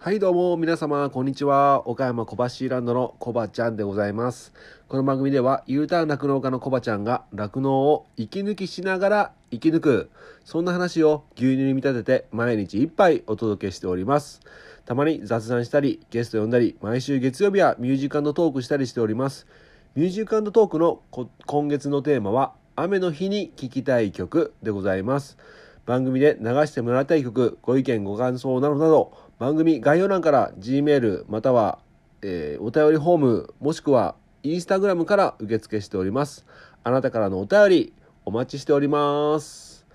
はいどうも皆様こんにちは。岡山小橋ランドのコバちゃんでございます。この番組では U ターン酪農家のコバちゃんが酪農を息抜きしながら生き抜く。そんな話を牛乳に見立てて毎日一杯お届けしております。たまに雑談したりゲスト呼んだり毎週月曜日はミュージカルトークしたりしております。ミュージカルトークの今月のテーマは雨の日に聴きたい曲でございます。番組で流してもらいたい曲ご意見ご感想などなど番組概要欄から Gmail または、えー、お便りフォームもしくは Instagram から受付しております。あなたからのお便りお待ちしております。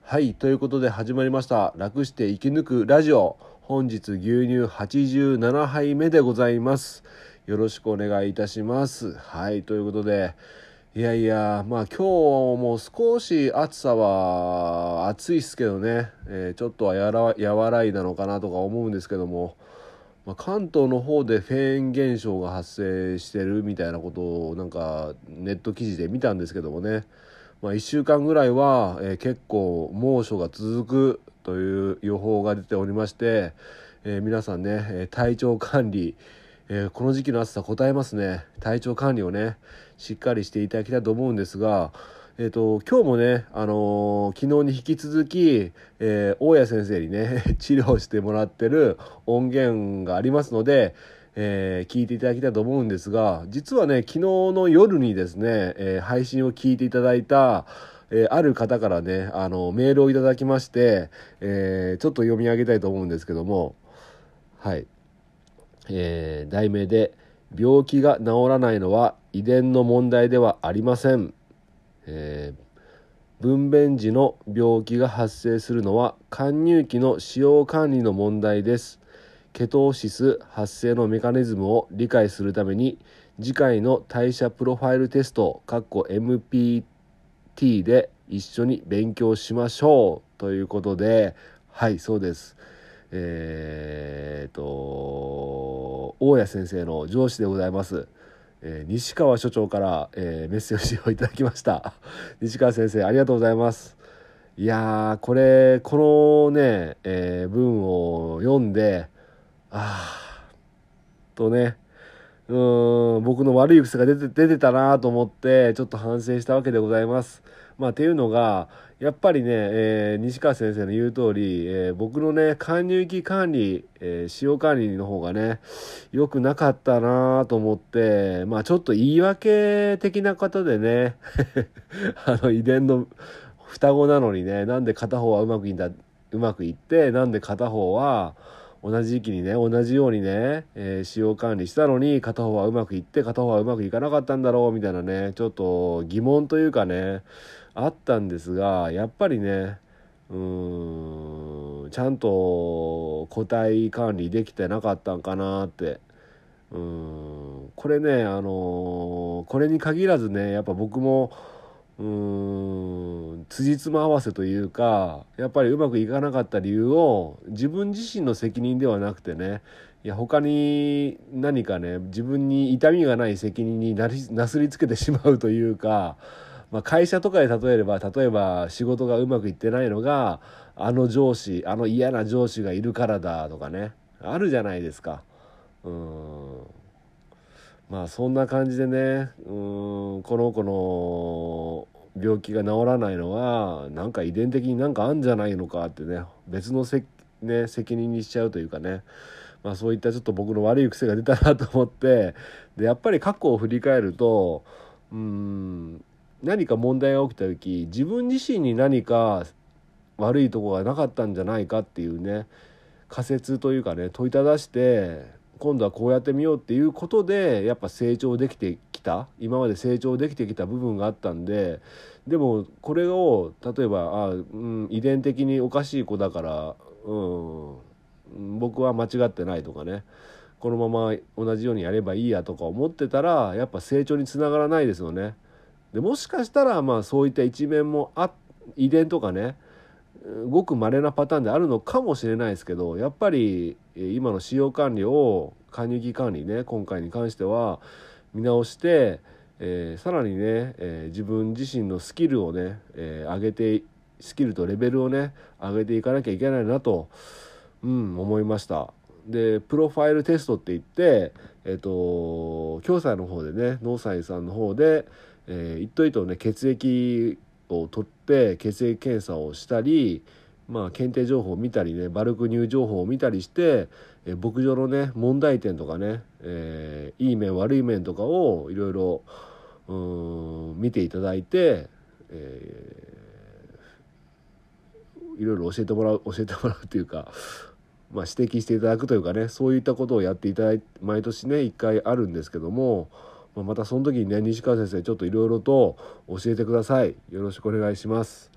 はい、ということで始まりました。楽して生き抜くラジオ。本日牛乳87杯目でございます。よろしくお願いいたします。はい、ということで、いやいや、まあ今日も少し暑さは暑いっすけどね、えー、ちょっとはやら和らいだのかなとか思うんですけども、まあ、関東の方でフェーン現象が発生してるみたいなことをなんかネット記事で見たんですけどもね、まあ、1週間ぐらいは、えー、結構猛暑が続くという予報が出ておりまして、えー、皆さんね体調管理えー、この時期の暑さ応えますね。体調管理をねしっかりしていただきたいと思うんですが、えーと、今日もね、あのー、昨日に引き続き、えー、大谷先生にね 治療してもらってる音源がありますので、えー、聞いていただきたいと思うんですが実はね昨日の夜にですね、え配信を聞いていただいたえある方からねあのメールをいただきまして、えちょっと読み上げたいと思うんですけどもはい。えー、題名で「病気が治らないのは遺伝の問題ではありません」えー、分娩時の病気が発生するのは貫入期の使用管理の問題です。ケトーシス発生のメカニズムを理解するために次回の代謝プロファイルテスト MPT で一緒に勉強しましょう。ということではいそうです。えー、と大谷先生の上司でございます、えー、西川所長から、えー、メッセージをいただきました。西川先生ありがとうございます。いやこれこのね、えー、文を読んでああとねうん僕の悪い癖が出て出てたなと思ってちょっと反省したわけでございます。まあ、っていうのがやっぱりね、えー、西川先生の言う通り、えー、僕のね貫入期管理、えー、使用管理の方がね良くなかったなと思ってまあちょっと言い訳的な方でね あの遺伝の双子なのにねなんで片方はうまくいんだうまくいってなんで片方は同じ時期にね同じようにね、えー、使用管理したのに片方はうまくいって片方はうまくいかなかったんだろうみたいなねちょっと疑問というかねあったんですがやっぱりねうーんちゃんと個体管理できてなかったんかなって。うんこれねあのこれに限らずねやっぱ僕もうーん辻褄合わせというかやっぱりうまくいかなかった理由を自分自身の責任ではなくてねいや他に何かね自分に痛みがない責任になりなすりつけてしまうというか、まあ、会社とかで例えれば例えば仕事がうまくいってないのがあの上司あの嫌な上司がいるからだとかねあるじゃないですか。うんまあそんな感じでねうんこの子の病気が治らないのはなんか遺伝的になんかあんじゃないのかってね別のせ、ね、責任にしちゃうというかね。まあ、そういったちょっと僕の悪い癖が出たなと思ってでやっぱり過去を振り返るとうん何か問題が起きた時自分自身に何か悪いとこがなかったんじゃないかっていうね仮説というかね問いただして今度はこうやってみようっていうことでやっぱ成長できてきた今まで成長できてきた部分があったんででもこれを例えばあ、うん、遺伝的におかしい子だから、うん、僕は間違ってないとかねこのまま同じようにやればいいやとか思ってたらやっぱ成長につながらないですよね。でもしかしたらまあそういった一面もあ遺伝とかねごく稀なパターンであるのかもしれないですけどやっぱり今の使用管理を加入期管理ね今回に関しては見直して、えー、さらにね、えー、自分自身のスキルをね、えー、上げてスキルとレベルをね上げていかなきゃいけないなと、うん、思いました。でプロファイルテストって言ってえっ、と共済の方でね農祭さんの方で、えー、一頭一頭ね血液を取って血液検査をしたりまあ、検定情報を見たりねバルク入情報を見たりして、え牧場のね問題点とかね、えー、いい面悪い面とかをいろいろ見ていただいて、えー、いろいろ教えてもらう教えてもらうっていうか、まあ、指摘していただくというかねそういったことをやっていただいて毎年ね1回あるんですけども。まあ、またその時にね西川先生ちょっといろいろと教えてください。よろしくお願いします。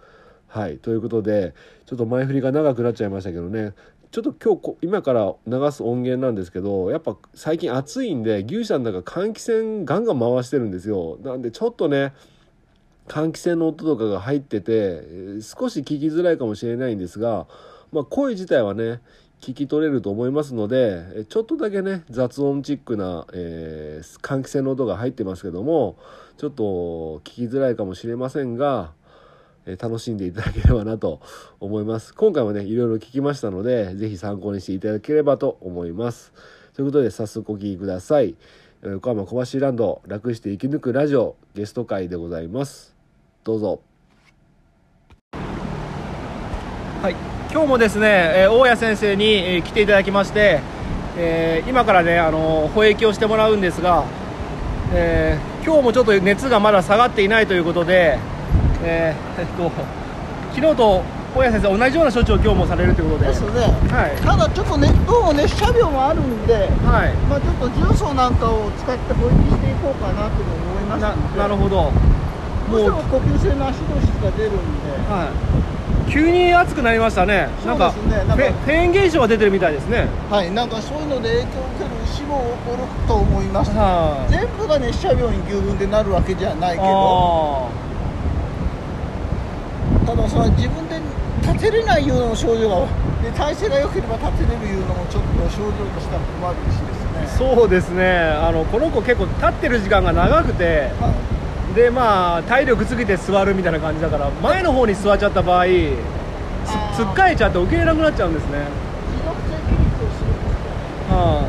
はい。ということでちょっと前振りが長くなっちゃいましたけどね。ちょっと今日今から流す音源なんですけどやっぱ最近暑いんで牛舎の中換気扇ガンガン回してるんですよ。なんでちょっとね換気扇の音とかが入ってて少し聞きづらいかもしれないんですが、まあ、声自体はね聞き取れると思いますのでちょっとだけね雑音チックな、えー、換気扇の音が入ってますけどもちょっと聞きづらいかもしれませんがえ楽しんでいただければなと思います。今回もね、いろいろ聞きましたので、ぜひ参考にしていただければと思います。ということで、早速お聴きください。横浜小橋ランド、楽して生き抜くラジオ、ゲスト会でございます。どうぞ。はい、今日もですね、え大谷先生に、え来ていただきまして、えー、今からね、あの保液をしてもらうんですが、えー、今日もちょっと熱がまだ下がっていないということで、えー、えっと昨日と大谷先生同じような処置を今日もされるということで。ですね、はい、ただちょっとねどうも熱射病もあるんで、はいまあ、ちょっと重曹なんかを使って保育していこうかなと思いますななるほどもう呼吸性の足同士が出るんで、はい、急に暑くなりましたね。なんかねなんかフェーン現象が出てるみたいですね。はい。なんかそういうので影響を受ける死亡を起こると思います、は全部が熱射病に牛群でなるわけじゃないけど。ただそれは自分で立てれないような症状がで体勢が良ければ立てれるいうのもちょっと症状としては困るしですね。そうですね。あのこの子結構立ってる時間が長くて、はい、でまあ体力つけて座るみたいな感じだから前の方に座っちゃった場合つっかえちゃって受け入れなくなっちゃうんですね。持続性起立をするんですは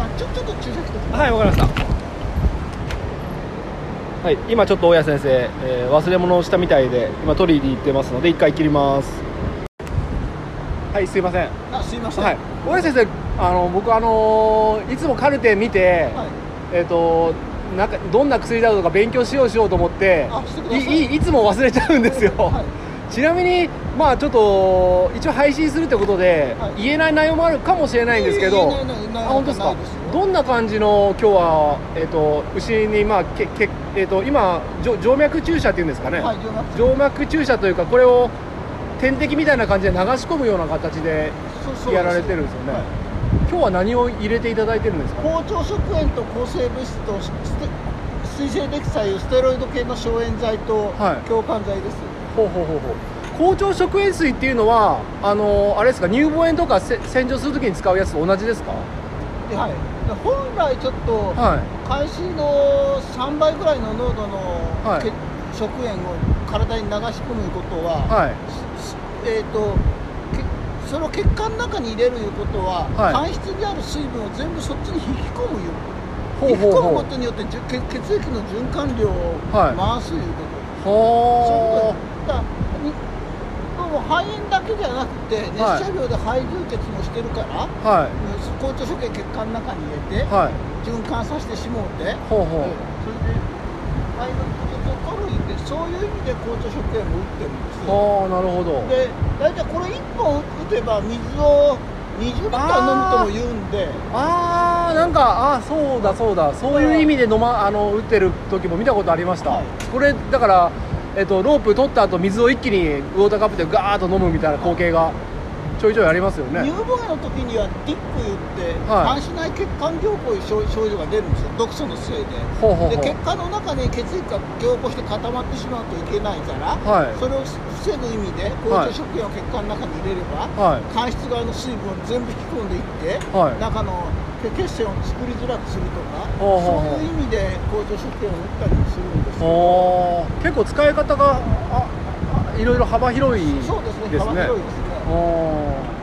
あ、あちょちょっと注射して。はいわかりました。はい、今ちょっと大家先生、えー、忘れ物をしたみたいで今取りに行ってますので一回切ります。はいすいません。あすいません、はい、大家先生あの僕あのいつもカルテ見て、はい、えっ、ー、となんかどんな薬だとか勉強しようしようと思っていい。いつも忘れちゃうんですよ、はい。ちなみにまあちょっと一応配信するってことで、はい、言えない内容もあるかもしれないんですけど、あ本当ですか？どんな感じの今日は、えーと、牛に、まあけけえーと、今静脈注射っていうんですかね、はい、静脈注射。というかこれを点滴みたいな感じで流し込むような形でやられてるんですよね、はい、今日は何を入れていただいてるんですか？抗腸食塩と抗生物質と水性溺剤ステロイド系の消炎剤と強化剤です、はいほうほうほうほう。校長食塩水っていうのはあのあれですか？乳房炎とか洗浄するときに使うやつと同じですか？はい。本来ちょっと、はい、海水の3倍ぐらいの濃度の、はい、食塩を体に流し込むことは、はい、えっ、ー、とその血管の中に入れるいうことは、はい、肝質にある水分を全部そっちに引き込むいう引き込むことによって血液の循環量を回すいうこと、はい、そういうこと。だも肺炎だけじゃなくて熱射病で肺充血もしてるから、はい、高腸所見血管の中に入れて、はい、循環させてしもうて。ほうほう、それで肺のそういう意味で高腸所見も打ってるんですよ。ああなるほど。で大体これ1本打てば水を20リッター飲むとも言うんで。ああなんかあそうだそうだ。そういう意味で飲まあの打ってる時も見たことありました、はい、これだからえっと、ロープ取った後水を一気にウォーターカップでガーッと飲むみたいな光景がちょいちょいありますよね。乳房の時にはディップ言って、はい、し内血管凝固いう症状が出るんですよ毒素のせいで。で血管の中に血液が凝固して固まってしまうといけないから、はい、それを防ぐ意味で高腸食塩を血管の中に入れれば、はい、間質側の水分を全部引き込んでいって、はい、中の血栓を作りづらくするとか、そういう意味で高腸食塩を打ったりするんですけど結構使い方があいろいろ幅広いですね。そうですね幅広いですね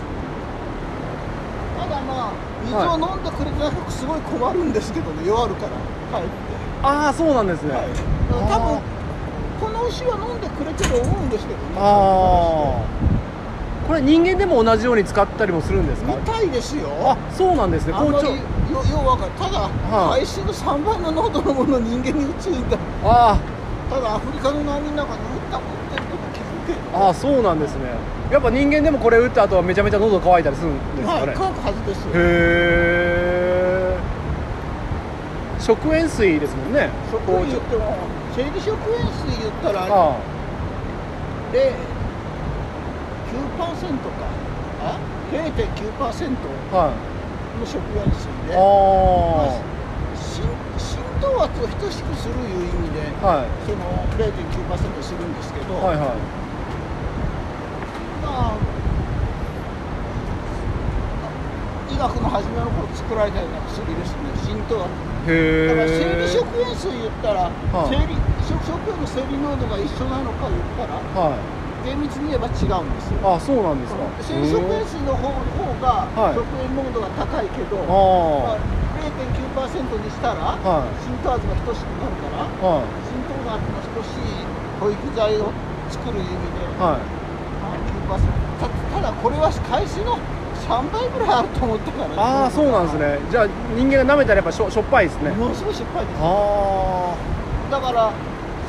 水を飲んでくれてなくてすごい困るんですけどね弱るから。はい。ああそうなんですね、はい、多分この牛は飲んでくれてる思うんですけどね。ああこれ人間でも同じように使ったりもするんですか？みたいですよ。あそうなんですね。あんまりよようわかるただ、はあ、の3倍の濃度のもの人間に打つんだあただアフリカの難民の中に打った打ってると聞くけどあそうなんですね。やっぱ人間でもこれ打った後はめちゃめちゃ喉乾いたりするんですかね、はい、乾くはずですよ。へえ食塩水ですもんね。食塩言っても生理食塩水言ったらあで9%か。あ？0.9%の食塩水で、はいまあ、浸透圧を等しくするいう意味で、はい、その0.9%するんですけど、はいはい、まあ医学の初めの頃作られたような薬ですね。浸透圧だから生理食塩水言ったら、は生理食塩の生理濃度が一緒なのか言ったら、はい。厳密に言えば違うんですよ。あそうなんですか。生食塩水の方方が食塩濃度が高いけど、はい、まあ、0.9%にしたら、はい、浸透圧が等しくなるから、はい、浸透圧の等しい保育剤を作る意味で、はいまあ、9%たただこれは海水の3倍ぐらいあると思ったから、ね、ああそうなんですね。じゃあ人間が舐めたらやっぱしょしょっぱいですね。ものすごいしょっぱいです、ね、あだから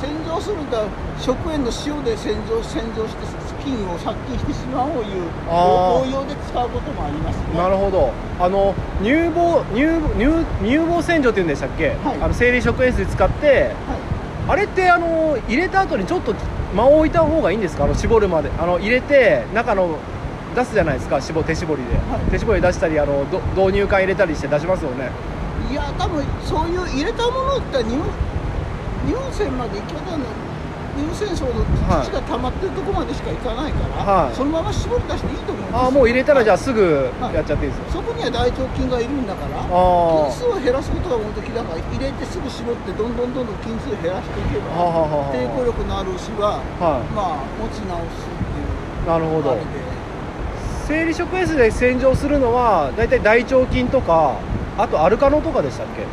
洗浄するんだ食塩の塩で洗浄洗浄して菌を殺菌してしまおういう応用で使うこともあります、ね、なるほど。あの乳房乳乳乳房洗浄っていうんでしたっけ、はい、あの生理食塩水使って、はい、あれってあの入れた後にちょっと間を置いた方がいいんですか？あの絞るまで。あの入れて中の出すじゃないですか？絞手絞りで、はい、手絞り出したりあの導入管入れたりして出しますよね。いや多分そういう入れたものって乳乳腺まで行き渡らない乳腺層の土が溜まってるとこまでしか行かないから、はい、そのまま絞り出していいと思います。あもう入れたらじゃあすぐやっちゃっていいですか、はい、そこには大腸菌がいるんだから菌数を減らすことが目的だから入れてすぐ絞ってどんどんどんどん菌数減らしていけば抵抗力のある牛は、はい、まあ持ち直すっていう。なるほど。生理食塩水で洗浄するのは大体大腸菌とかあとアルカノとかでしたっけ？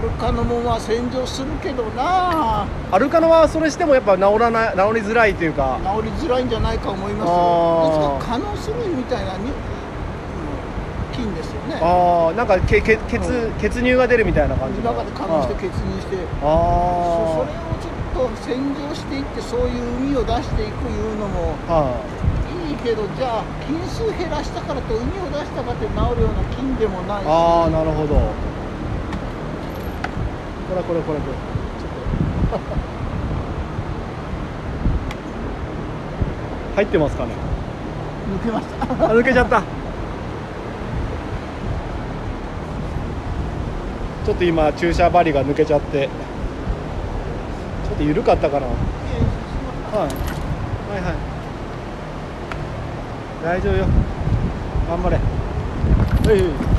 アルカノもまあ洗浄するけどな。アルカノはそれしてもやっぱ治らない治りづらいというか。治りづらいんじゃないか思いますですが可能するみたいなに菌ですよね。ああなんかけけ血血乳が出るみたいな感じ中で可能して血乳して。あそそれをちょっと洗浄していってそういう海を出していくいうのも、い。いけどじゃあ菌数減らしたからと海を出したかって治るような菌でもないし。ああなるほどこれこれこれこれ。ちょっと。入ってますかね？抜けました。抜けちゃった。ちょっと今注射針が抜けちゃって。ちょっと緩かったかな、はい、はいはい。大丈夫よ。頑張れ。はい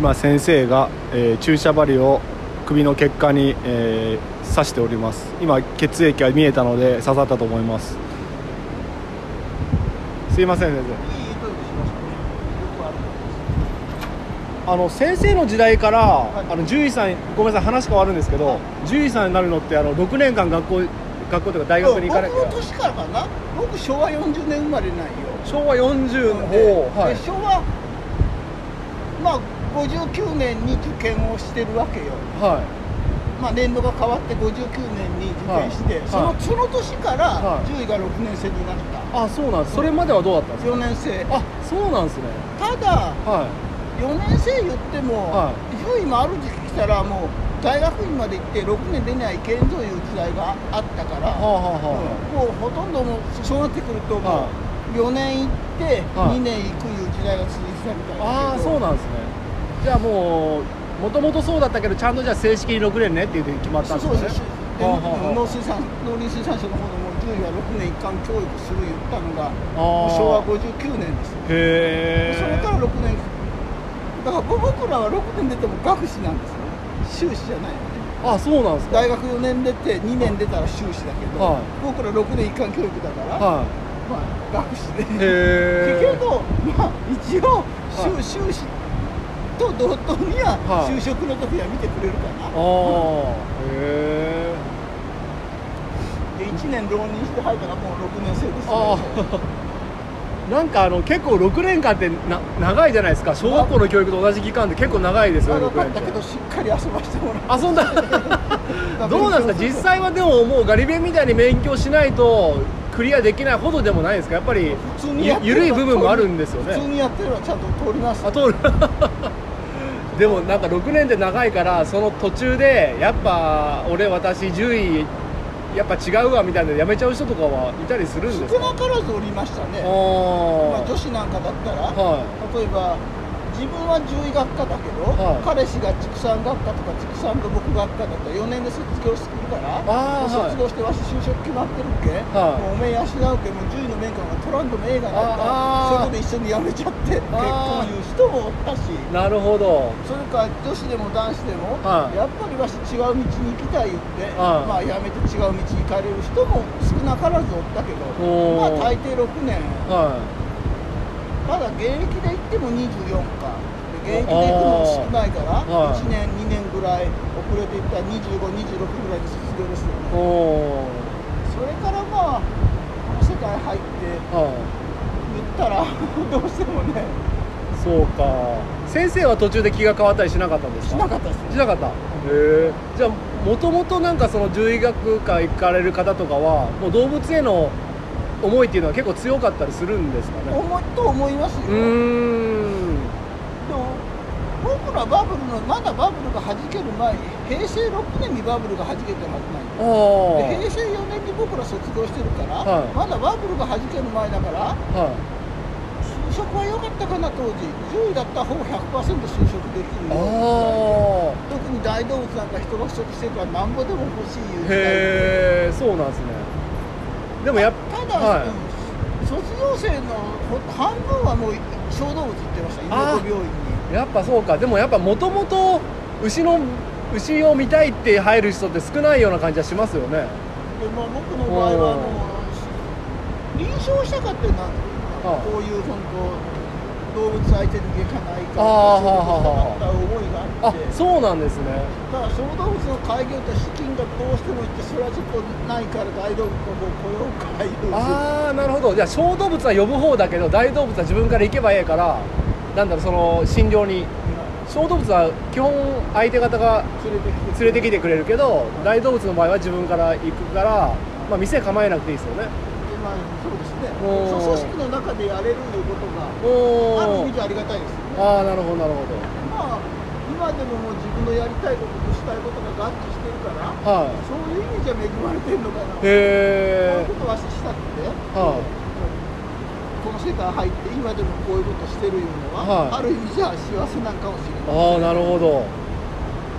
今先生が、えー、注射針を首の血管に、えー、刺しております。今血液が見えたので刺さったと思います。すいません先生。あの先生の時代から、はい、あの獣医さんごめんなさい話変わるんですけど、はい、獣医さんになるのってあの6年間学校学校とか大学に行かなきゃ僕の年からかな。僕昭和40年生まれないよ。昭和40年、はい、昭和まあ59年に受験をしてるわけよ、はい。まあ、年度が変わって59年に受験して、はい、そのその年から獣医が6年生になった、あそうなんです。それまではどうだったんですか？4年生。あそうなんですね。ただ、はい、4年生言っても、はい、獣医もある時期来たらもう大学院まで行って6年でないけんぞいう時代があったから、はあはあ、もうほとんどもそうなってくるともう4年行って2年行くいう時代が続いてたみたいなああそうなんですねじゃあもうもともとそうだったけどちゃんとじゃあ正式に6年ねっていうふうに決まったんですね。そうです農水産農林水産省の方でも獣医は6年一貫教育する言ったのが昭和59年ですへえ。それから6年だから僕らは6年出ても学士なんですよね。修士じゃないよね。あそうなんですか。大学4年出て2年出たら修士だけど、はい、僕ら6年一貫教育だから、はい、まあ学士で。けど まあ一応修,、修士と同等には就職の時は見てくれるかな、ああへえで1年浪人して入ったらもう6年生ですねなんかあの結構6年間ってな長いじゃないですか。小学校の教育と同じ期間で結構長いですよね6年だけどしっかり遊ばしてもらう遊んだ。どうなんですか？実際はでももうガリ勉みたいに勉強しないとクリアできないほどでもないですか？やっぱり緩い部分もあるんですよね。普通にやってればちゃんと通ります。あ通るでもなんか6年で長いからその途中でやっぱ俺私10位やっぱ違うわみたいなやめちゃう人とかはいたりするんですか？少なからずおりましたね、まあ、女子なんかだったら、はい、例えば自分は獣医学科だけど、はい、彼氏が畜産学科とか畜産土木学科だったら4年で卒業してくるから卒業してわし就職決まってるっけ、はい、もうおめえ養うけもう獣医の免許が取らんでもええがな。かそこで一緒に辞めちゃって結婚いう人もおったし。なるほど。それから女子でも男子でも、はい、やっぱりわし違う道に行きたい言って、まあ辞めて違う道に行かれる人も少なからずおったけどまあ大抵6年、まだ現役で行っても24か現役で行くのも少ないから、1年2年ぐらい遅れていったら2526ぐらいで卒業ですよね。それからまあこの世界入って言ったら どうしてもね。そうか。先生は途中で気が変わったりしなかったんですか？しなかったです、しなかった？へえじゃあもともとなんかその獣医学科行かれる方とかはもう動物への思いっていうのは結構強かったりするんですかね？思いと思いますよ。うん。でも僕らバブルのまだバブルがはじける前平成6年にバブルがはじけてるはずないで平成4年に僕ら卒業してるから、はい、まだバブルがはじける前だから、はい、就職は良かったかな当時。10位だったらほぼ100%就職できるよ特に大動物なんか人が不足してるからなんぼでも欲しいいうへえそうなんですね。でもやただ、はい、卒業生の半分はもう小動物行ってました。妹病院に。やっぱそうか。でもやっぱもともと牛の牛を見たいって入る人って少ないような感じはしますよね。で、まあ、僕の場合はもう臨床したかっていうのはこういう本当動物相手にいかないかあった思いがあって。あ。そうなんですね。だから小動物の開業と資金がどうしてもいってそれはちょっとないから大動物を雇用会ああなるほど。じゃあ小動物は呼ぶ方だけど大動物は自分から行けばええからなんだろうその診療に。小動物は基本相手方が連れてきてくれるけど大動物の場合は自分から行くから、まあ、店構えなくていいですよねまあ、そうですね。組織の中でやれるいうことがある意味でありがたいですよね。ああなるほどなるほど。まあ今でももう自分のやりたいこととしたいことが合致してるから、はい、そういう意味じゃ恵まれてるのかな。へえこういうことわししたくて、はい、この世界入って今でもこういうことしてるいうのは、はい、ある意味じゃ幸せなんかもしれない、ああなるほど。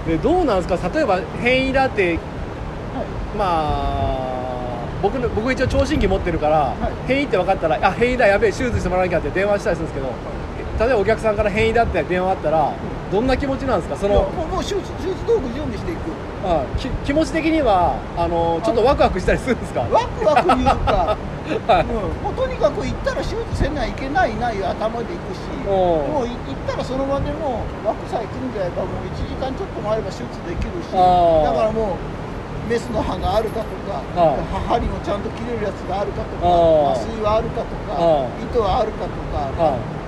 でどうなんですか？例えば変異だって、はい、まあ僕の僕一応聴診器持ってるから、はい、変異って分かったらあ変異だやべえ手術してもらわなきゃって電話したりするんですけど例えばお客さんから変異だって電話あったら、どんな気持ちなんですか？そのもう手術手術道具準備していく。あき気持ち的にはあのちょっとワクワクしたりするんですか？ワクワクいうか、はい。うん、もうとにかく行ったら手術せないけないない頭で行くし。もう行ったらその場でもう枠さえ組んじゃえばもう1時間ちょっともあれば手術できるし。だからもうメスの歯があるかとか、針もちゃんと切れるやつがあるかとか麻酔はあるかとか糸はあるかとか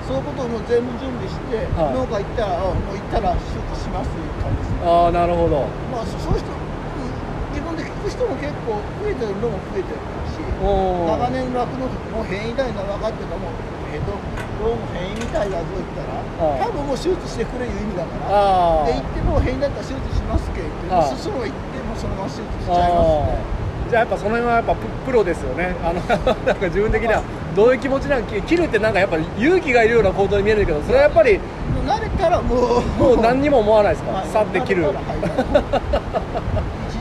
そういうことをもう全部準備して農家行ったらもう行ったら手術しますという感じですね。ああなるほど。まあそういう人自分で聞く人も結構増えてるのも増えてるし長年酪農もう変異だよな分かってたもえっとどうも変異みたいだぞ言ったら多分もう手術してくれいう意味だからで行っても変異だったら手術しますけどその行ってそのまま手術しちゃいますね。じゃあやっぱその辺はやっぱプロですよね。あの なんか自分的にはどういう気持ちなんか切るってなんかやっぱ勇気がいるような行動に見えるけどそれはやっぱり慣れたたらもうもう何にも思わないですか、はい、さって切る。1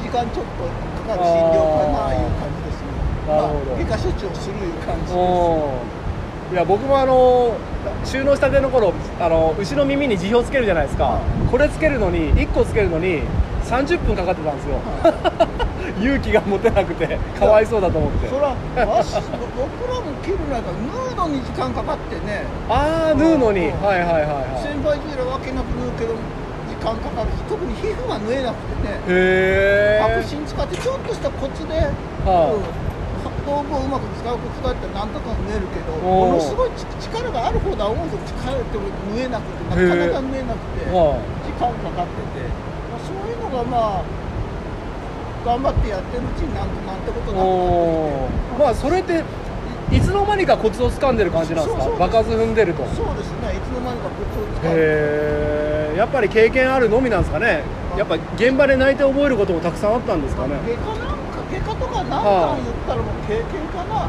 時間ちょっとかかる診療かなあいう感じですね。なるほど、まあ、外科処置をするいう感じです。いや僕もあの収納したての頃あの牛の耳に辞表つけるじゃないですか、はい、これつけるのに1個つけるのに30分かかってたんですよ、は い勇気が持てなくてかわいそうだと思って。そら僕らも切るなんか縫うのに時間かかってね。ああ縫うのに、はいはいはい、はい、先輩ジーラ分けなく縫うけど時間かかるし特に皮膚が縫えなくてね。へえ革新使ってちょっとしたコツで、はあ、道具をうまく使うコツがあったらなんとか縫えるけどものすごい力がある方だ思うと力って縫えなくてなかなか縫えなくて時間かかっててがまあ頑張ってやってるうちになんなんてことなくまあそれっていつの間にかコツを掴んでる感じなんですか？場数踏んでると。そうですね。いつの間にかコツを掴んで。へえやっぱり経験あるのみなんですかね？やっぱ現場で泣いて覚えることもたくさんあったんですかね？外科なんか外科とか何回言ったらもう経験かな、あ、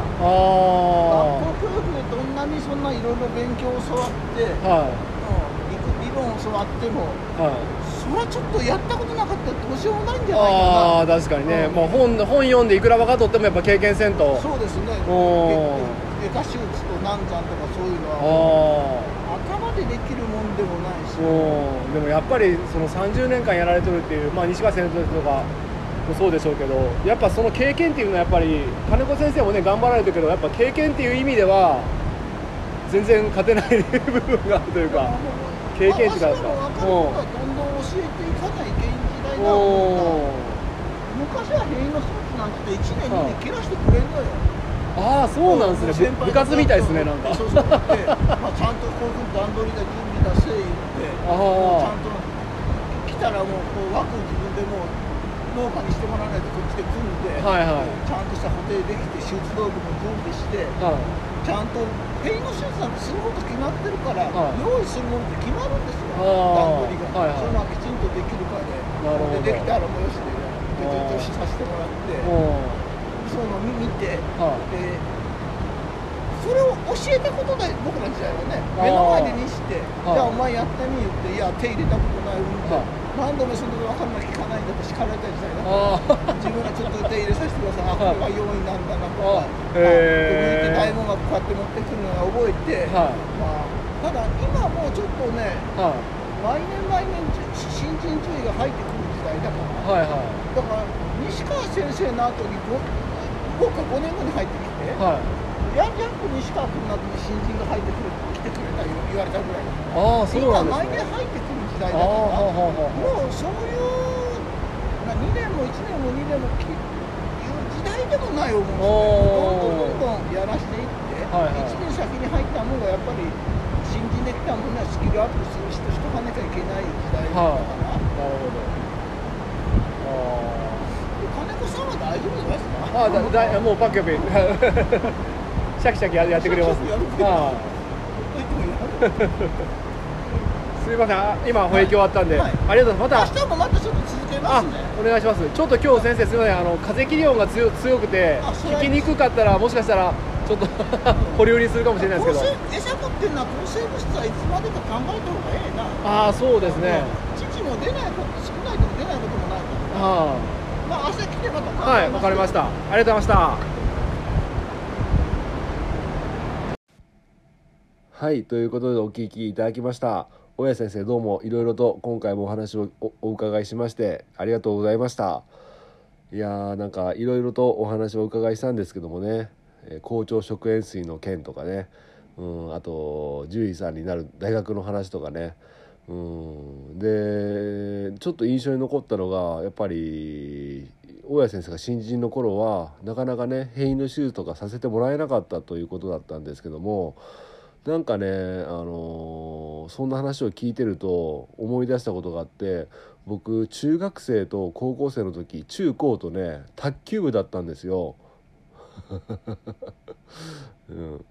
学校教育でどんなにそんないろいろ勉強を教わって、はい。うん、理論を教わっても、はい、それはちょっとやったことなかったらどうしようもないんじゃないかな。ああ確かにね、うん、もう本本読んでいくらばかとってもやっぱ経験せんと。そうですね。外科手術と難産とかそういうのは。頭でできるもんでもないし。でもやっぱりその30年間やられてるっていう、まあ、西川先生とかもそうでしょうけどやっぱその経験っていうのはやっぱり金子先生もね頑張られてるけどやっぱ経験っていう意味では全然勝てない部分があるというか経験値がですか、うん教えていかない現時代だ。昔は塀のスーツなんて1年2年切らしてくれんのよ。ああそうなんですね。部活みたいですねなんか。そうそう。で、まあ、ちゃんとこういう段取りだ準備だせいってちゃんと来たらもうこう枠自分でも農家にしてもらわないとこっちで組んで、はいはい、ちゃんとした補定できて手術道具も準備して、はい、ちゃんと手術なんてすること決まってるから、はい、用意するものって決まるんですよ。段取りが、はいはい、それがきちんとできるかで、ね、でできたらもうよしでででさせてもらってそういうの見て、でそれを教えたことだ僕の時代はね目の前で見して、じゃあお前やってみ言っていや手入れたことない運転何度もその分かんない聞かないんだと叱られた時代だった自分がちょっと手入れさせてください。あこれが4位なんだなとか。向いて大門がこうやって持ってくるのが覚えて、まあ、ただ今もうちょっとね、毎年毎年新人注意が入ってくる時代だから、はいはい、だから西川先生の後に僕が5年後に入ってきて、はい、ヤンジャンプ西川君の後に新人が入ってくる来てくれた言われたぐらいあそうなんです、ね、今毎年入ってくる時代だからもうそういう、まあ、2年も1年も2年もいでもない思うんですどんどんどんどんやらせていって、はいはい、1年先に入ったものがやっぱり新人できたものはスキルアップする人しとかなきゃいけない時代だから、はあ、なるほど。金子さんは大丈夫じゃないですか？あだだもうパッキャピシャキシャキやってくれます。ああすみません。今保育終わったんで、はい、ありがとうございます。また。明日もまたちょっと続けますね。お願いします。ちょっと今日先生すみません。あの風切り音が強強くて聞きにくかったらもしかしたらちょっと保留にするかもしれないですけど。餌食っていうのは抗生物質はいつまでか考えた方がええな。ああそうですね。父も出ないこと少ないとも出ないこともないから。あまあ朝来てまたはいわかりました。ありがとうございました。はいということでお聞きいただきました大先生どうもいろいろと今回もお話をお伺いしましてありがとうございました。いやーなんかいろいろとお話をお伺いしたんですけどもね。校長食塩水の件とかね、うん、あと獣医さんになる大学の話とかね。うん、でちょっと印象に残ったのがやっぱり大谷先生が新人の頃はなかなかね変異の手術とかさせてもらえなかったということだったんですけどもなんかね、あのー、そんな話を聞いてると思い出したことがあって僕中学生と高校生の時中高とね卓球部だったんですよ。うん、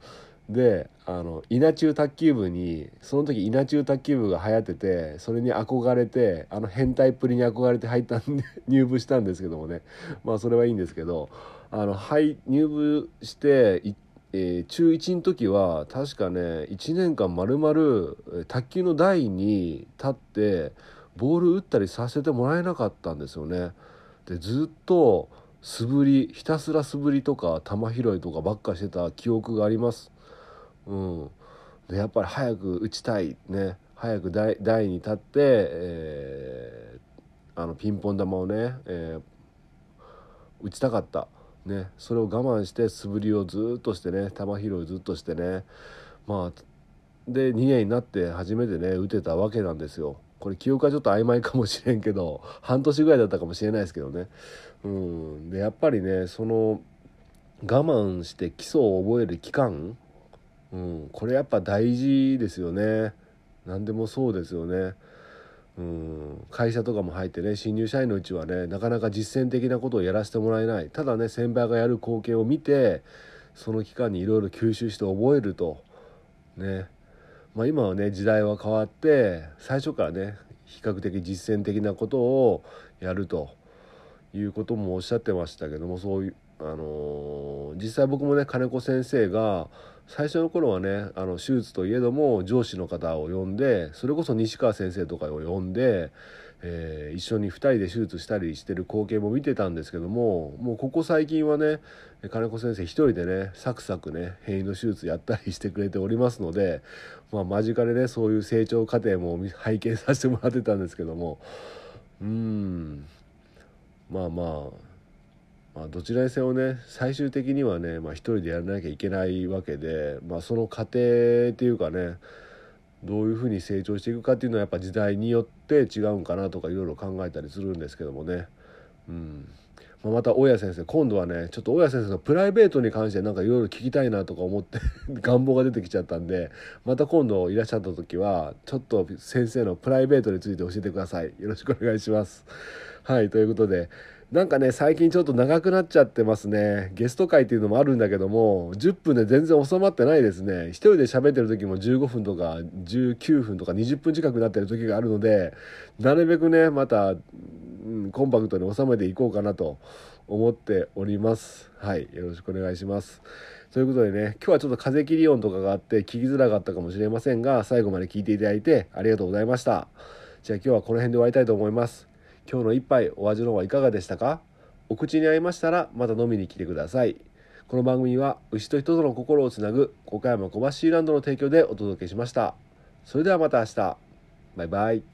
であの稲中卓球部にその時稲中卓球部が流行っててそれに憧れてあの変態っぷりに憧れて入ったんで 入部したんですけどもねまあそれはいいんですけどあの入入部してえー、中1の時は確かね1年間まるまる卓球の台に立ってボール打ったりさせてもらえなかったんですよね。でずっと素振りひたすら素振りとか球拾いとかばっかしてた記憶があります。うん、でやっぱり早く打ちたいね早く台台に立って、えー、あのピンポン玉をね、えー、打ちたかった。ね、それを我慢して素振りをずっとしてね球拾いずっとしてねまあで2年になって初めてね打てたわけなんですよ。これ記憶はちょっと曖昧かもしれんけど半年ぐらいだったかもしれないですけどね。うん、でやっぱりねその我慢して基礎を覚える期間、うん、これやっぱ大事ですよね。何でもそうですよね。うん。会社とかも入ってね新入社員のうちはねなかなか実践的なことをやらせてもらえない。ただね先輩がやる光景を見てその期間にいろいろ吸収して覚えるとね。まあ今はね時代は変わって最初からね比較的実践的なことをやるということもおっしゃってましたけどもそういうあのー、実際僕もね金子先生が最初の頃はねあの手術といえども上司の方を呼んでそれこそ西川先生とかを呼んで、えー、一緒に2人で手術したりしてる光景も見てたんですけどももうここ最近はね金子先生一人でねサクサクね変異の手術やったりしてくれておりますので、まあ、間近でねそういう成長過程も拝見させてもらってたんですけども。うん。まあまあ。まあ、どちらにせよね最終的にはね、まあ、一人でやらなきゃいけないわけで、まあ、その過程っていうかねどういうふうに成長していくかっていうのはやっぱ時代によって違うんかなとかいろいろ考えたりするんですけどもね。うん。まあ、また大谷先生今度はねちょっと大谷先生のプライベートに関してなんかいろいろ聞きたいなとか思って 願望が出てきちゃったんでまた今度いらっしゃった時はちょっと先生のプライベートについて教えてください。よろしくお願いします。はいということでなんかね最近ちょっと長くなっちゃってますね。ゲスト会っていうのもあるんだけども10分で全然収まってないですね。一人で喋ってる時も15分とか19分とか20分近くなってる時があるのでなるべくねまた、うん、コンパクトに収めていこうかなと思っております。はいよろしくお願いします。ということでね今日はちょっと風切り音とかがあって聞きづらかったかもしれませんが最後まで聞いていただいてありがとうございました。じゃあ今日はこの辺で終わりたいと思います。今日の一杯お味の方はいかがでしたか？お口に合いましたらまた飲みに来てください。この番組は牛と人との心をつなぐ岡山小橋ランドの提供でお届けしました。それではまた明日。バイバイ。